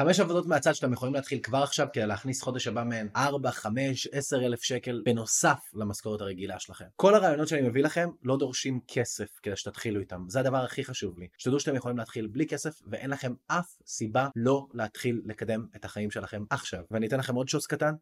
חמש עבודות מהצד שאתם יכולים להתחיל כבר עכשיו כדי להכניס חודש הבא מהן 4, 5, 10 אלף שקל בנוסף למשכורת הרגילה שלכם. כל הרעיונות שאני מביא לכם לא דורשים כסף כדי שתתחילו איתם, זה הדבר הכי חשוב לי. שתדעו שאתם יכולים להתחיל בלי כסף ואין לכם אף סיבה לא להתחיל לקדם את החיים שלכם עכשיו. ואני אתן לכם עוד שוס קטן,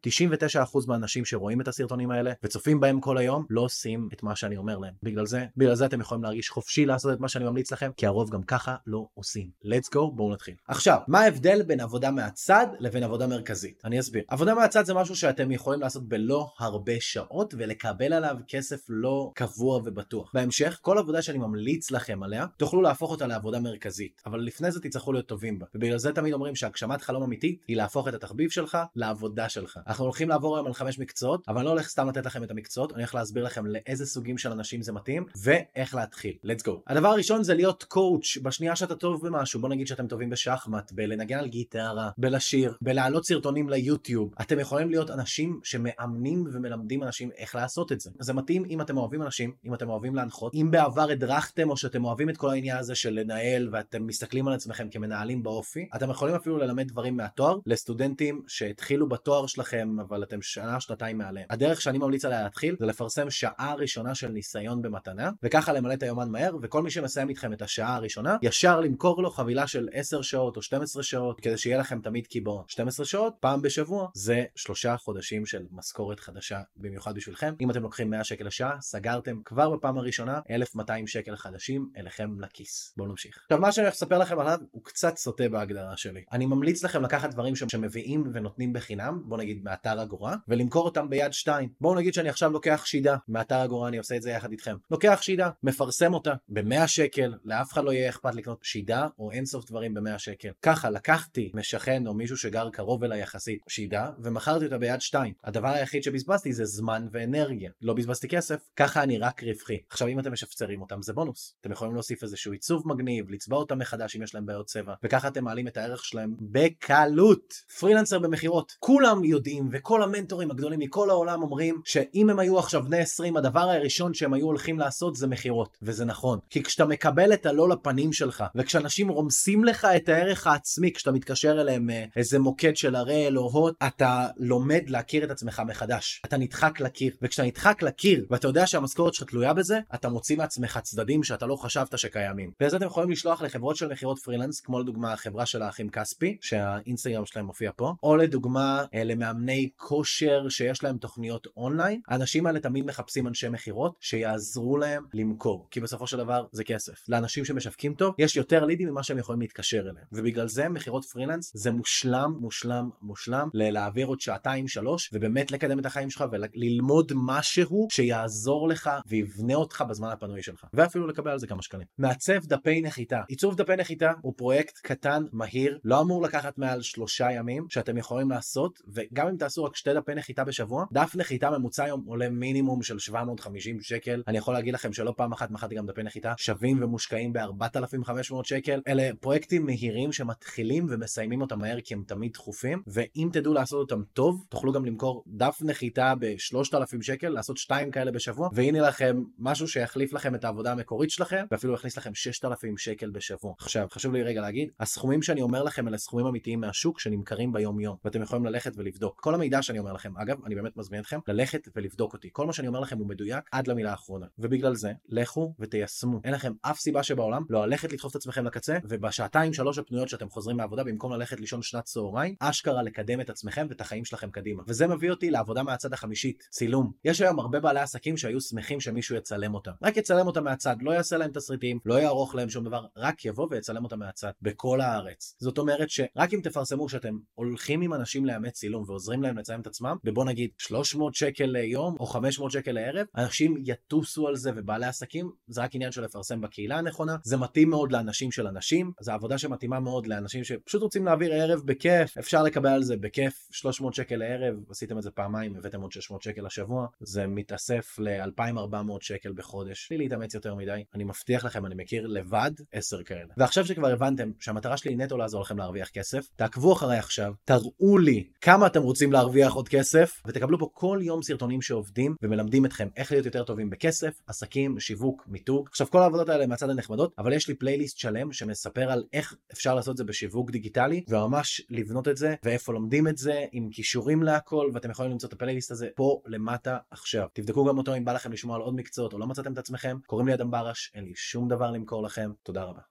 99% מהאנשים שרואים את הסרטונים האלה וצופים בהם כל היום לא עושים את מה שאני אומר להם. בגלל זה, בגלל זה אתם יכולים להרגיש חופשי לעשות את מה שאני ממליץ לכם, כי הרוב גם ככה לא עושים. let's go, בואו נתחיל. עכשיו, מה ההבדל בין עבודה מהצד לבין עבודה מרכזית? אני אסביר. עבודה מהצד זה משהו שאתם יכולים לעשות בלא הרבה שעות ולקבל עליו כסף לא קבוע ובטוח. בהמשך, כל עבודה שאני ממליץ לכם עליה, תוכלו להפוך אותה לעבודה מרכזית. אבל לפני זה תצטרכו להיות טובים בה. ובגלל זה תמיד אומרים שהגשמת חלום אמיתית היא להפוך את התחביב שלך לעבודה שלך. אנחנו הולכים לעבור היום על חמש מקצועות, אבל אני לא הולך סתם לתת לכם את המקצועות, אני הולך להסביר לכם לאיזה סוגים של אנשים זה מתאים, ואיך להתחיל. let's go. הדבר הראשון זה להיות קואוץ' בשנייה שאתה טוב במשהו. בוא נגיד שאתם טובים בשחמט, בלנגן על גיטרה, בלשיר, בלהעלות סרטונים ליוטיוב. אתם יכולים להיות אנשים שמאמנים ומלמדים אנשים איך לעשות את זה. זה מתאים אם אתם אוהבים אנשים, אם אתם אוהבים להנחות, אם בעבר הדרכתם או שאתם אוהבים את כל העניין הזה של לנהל ואתם מסתכלים על עצמכם כמנהלים באופי, אתם יכולים אפילו ללמד דברים מהתואר לסטודנטים שהתחילו בתואר שלכם אבל אתם שנה שנתיים מעליהם. הדרך שאני ממליץ עליה להתחיל זה לפרסם שעה ראשונה של ניסיון במתנה וככה למלא את היומן מהר וכל מי שמסיים איתכם את השעה הראשונה ישר למכור לו חבילה של 10 שעות או 12 שעות כדי שיהיה לכם תמיד קיבעון. 12 שעות פעם בשבוע זה שלושה חודשים של משכורת חדשה במיוחד בשבילכם. אם אתם לוקחים 100 שקל לשעה סגרתם כבר בפעם הראשונה 1200 שקל חדשים אליכם לכיס. בואו נמשיך. עכשיו מה שאני הולך לספר לכם עליו הוא קצת סוטה בהגדרה שלי. אני ממליץ לכם לקחת דברים שמביאים ונותנים בחינם, בוא נגיד מאתר אגורה, ולמכור אותם ביד שתיים. בואו נגיד שאני עכשיו לוקח שידה מאתר אגורה, אני עושה את זה יחד איתכם. לוקח שידה, מפרסם אותה ב-100 שקל, לאף אחד לא יהיה אכפת לקנות שידה או אינסוף דברים ב-100 שקל. ככה לקחתי משכן או מישהו שגר קרוב אליי יחסית שידה, ומכרתי אותה ביד שתיים. הדבר היחיד שבזבזתי זה זמן ואנרגיה. לא בזבזתי כסף, ככה אני רק רווחי. עכשיו אם אתם משפצרים אותם זה בונוס. אתם יכולים להוסיף איזשהו עיצוב מגניב, לצבע אותם מחדש אם יש להם בעיות צבע, וככה אתם מעלים את הערך שלהם בקלות. פרילנסר במכירות, כולם יודעים וכל המנטורים הגדולים מכל העולם אומרים שאם הם היו עכשיו בני 20 הדבר הראשון שהם היו הולכים לעשות זה מכירות, וזה נכון. כי כשאתה מקבל את הלא לפנים שלך, וכשאנשים רומסים לך את הערך העצמי, כשאתה אליהם אה, איזה מוקד של הראל או הוט, אתה לומד להכיר את עצמך מחדש. אתה נדחק לקיר, וכשאתה נדחק לקיר ואתה יודע שהמשכורת שלך תלויה בזה, אתה מוציא מעצמך צדדים שאתה לא חשבת שקיימים. וזה אתם יכולים לשלוח לחברות של מכירות פרילנס, כמו לדוגמה החברה של האחים כספי, שהאינסטגרם שלהם מופיע פה, או לדוגמה אה, למאמני כושר שיש להם תוכניות אונליין. האנשים האלה תמיד מחפשים אנשי מכירות שיעזרו להם למכור, כי בסופו של דבר זה כסף. לאנשים שמשווקים טוב, יש יותר לידים ממה שהם יכולים להתקשר אליהם. ובגלל זה זה מושלם, מושלם, מושלם ללהעביר עוד שעתיים שלוש, ובאמת לקדם את החיים שלך וללמוד משהו שיעזור לך ויבנה אותך בזמן הפנוי שלך. ואפילו לקבל על זה כמה שקלים. מעצב דפי נחיתה. עיצוב דפי נחיתה הוא פרויקט קטן, מהיר, לא אמור לקחת מעל שלושה ימים שאתם יכולים לעשות, וגם אם תעשו רק שתי דפי נחיתה בשבוע, דף נחיתה ממוצע היום עולה מינימום של 750 שקל. אני יכול להגיד לכם שלא פעם אחת מכרתי גם דפי נחיתה שווים ומושקעים ב-4500 שקל. אלה פרויקטים מהירים שמתחילים ומסיימים אותם מהר כי הם תמיד דחופים, ואם תדעו לעשות אותם טוב, תוכלו גם למכור דף נחיתה ב-3000 שקל, לעשות שתיים כאלה בשבוע, והנה לכם משהו שיחליף לכם את העבודה המקורית שלכם, ואפילו יכניס לכם 6000 שקל בשבוע. עכשיו, חשוב לי רגע להגיד, הסכומים שאני אומר לכם אלה סכומים אמיתיים מהשוק שנמכרים ביום יום, ואתם יכולים ללכת ולבדוק. כל המידע שאני אומר לכם, אגב, אני באמת מזמין אתכם ללכת ולבדוק אותי. כל מה שאני אומר לכם הוא מדויק עד למילה האחרונה. ובגלל זה, לכו ותיישמו. אין לכם אף סיבה שבעולם לא ללכת לדחוף את עצמכם לקצה, ובשעתיים שלוש הפנויות שאתם חוזרים מהעבודה, במקום ללכת לישון שנת צהריים, אשכרה לקדם את עצמכם ואת החיים שלכם קדימה. וזה מביא אותי לעבודה מהצד החמישית, צילום. יש היום הרבה בעלי עסקים שהיו שמחים שמישהו יצלם אותם. רק יצלם אותם מהצד, לא יעשה להם תסריטים, לא יערוך להם שום דבר, רק יבוא ויצלם אותם מהצד, בכל הארץ. זאת אומרת שרק אם תפרסמו שאתם הולכים עם אנשים לאמץ צילום ועוזרים להם לצלם את עצמם, ובוא נגיד 300 שקל ליום או 500 שקל לערב, אנשים יטוסו על זה ובעלי עסקים, זה רק עניין של לפרסם בקהילה הנכונה, זה מתאים מאוד לאנשים של אנשים, זו עבודה שמתאימה מאוד לאנשים שפשוט להעביר ערב בכיף, אפשר לקבל על זה בכיף 300 שקל לערב, עשיתם את זה פעמיים, הבאתם עוד 600 שקל לשבוע, זה מתאסף ל-2400 שקל בחודש, בלי להתאמץ יותר מדי, אני מבטיח לכם, אני מכיר לבד 10 כאלה. ועכשיו שכבר הבנתם שהמטרה שלי היא נטו לעזור לכם להרוויח כסף, תעקבו אחריי עכשיו, תראו לי כמה אתם רוצים להרוויח עוד כסף, ותקבלו פה כל יום סרטונים שעובדים ומלמדים אתכם איך להיות יותר טובים בכסף, עסקים, שיווק, מיתוג. עכשיו כל העבודות האלה מהצד הנחמדות, אבל יש לי פלייליסט שלם שמספר על איך אפשר לעשות את זה בשיווק דיגיטלי דיגיטלי וממש לבנות את זה ואיפה לומדים את זה עם כישורים להכל ואתם יכולים למצוא את הפלייליסט הזה פה למטה עכשיו. תבדקו גם אותו אם בא לכם לשמוע על עוד מקצועות או לא מצאתם את עצמכם. קוראים לי אדם ברש, אין לי שום דבר למכור לכם. תודה רבה.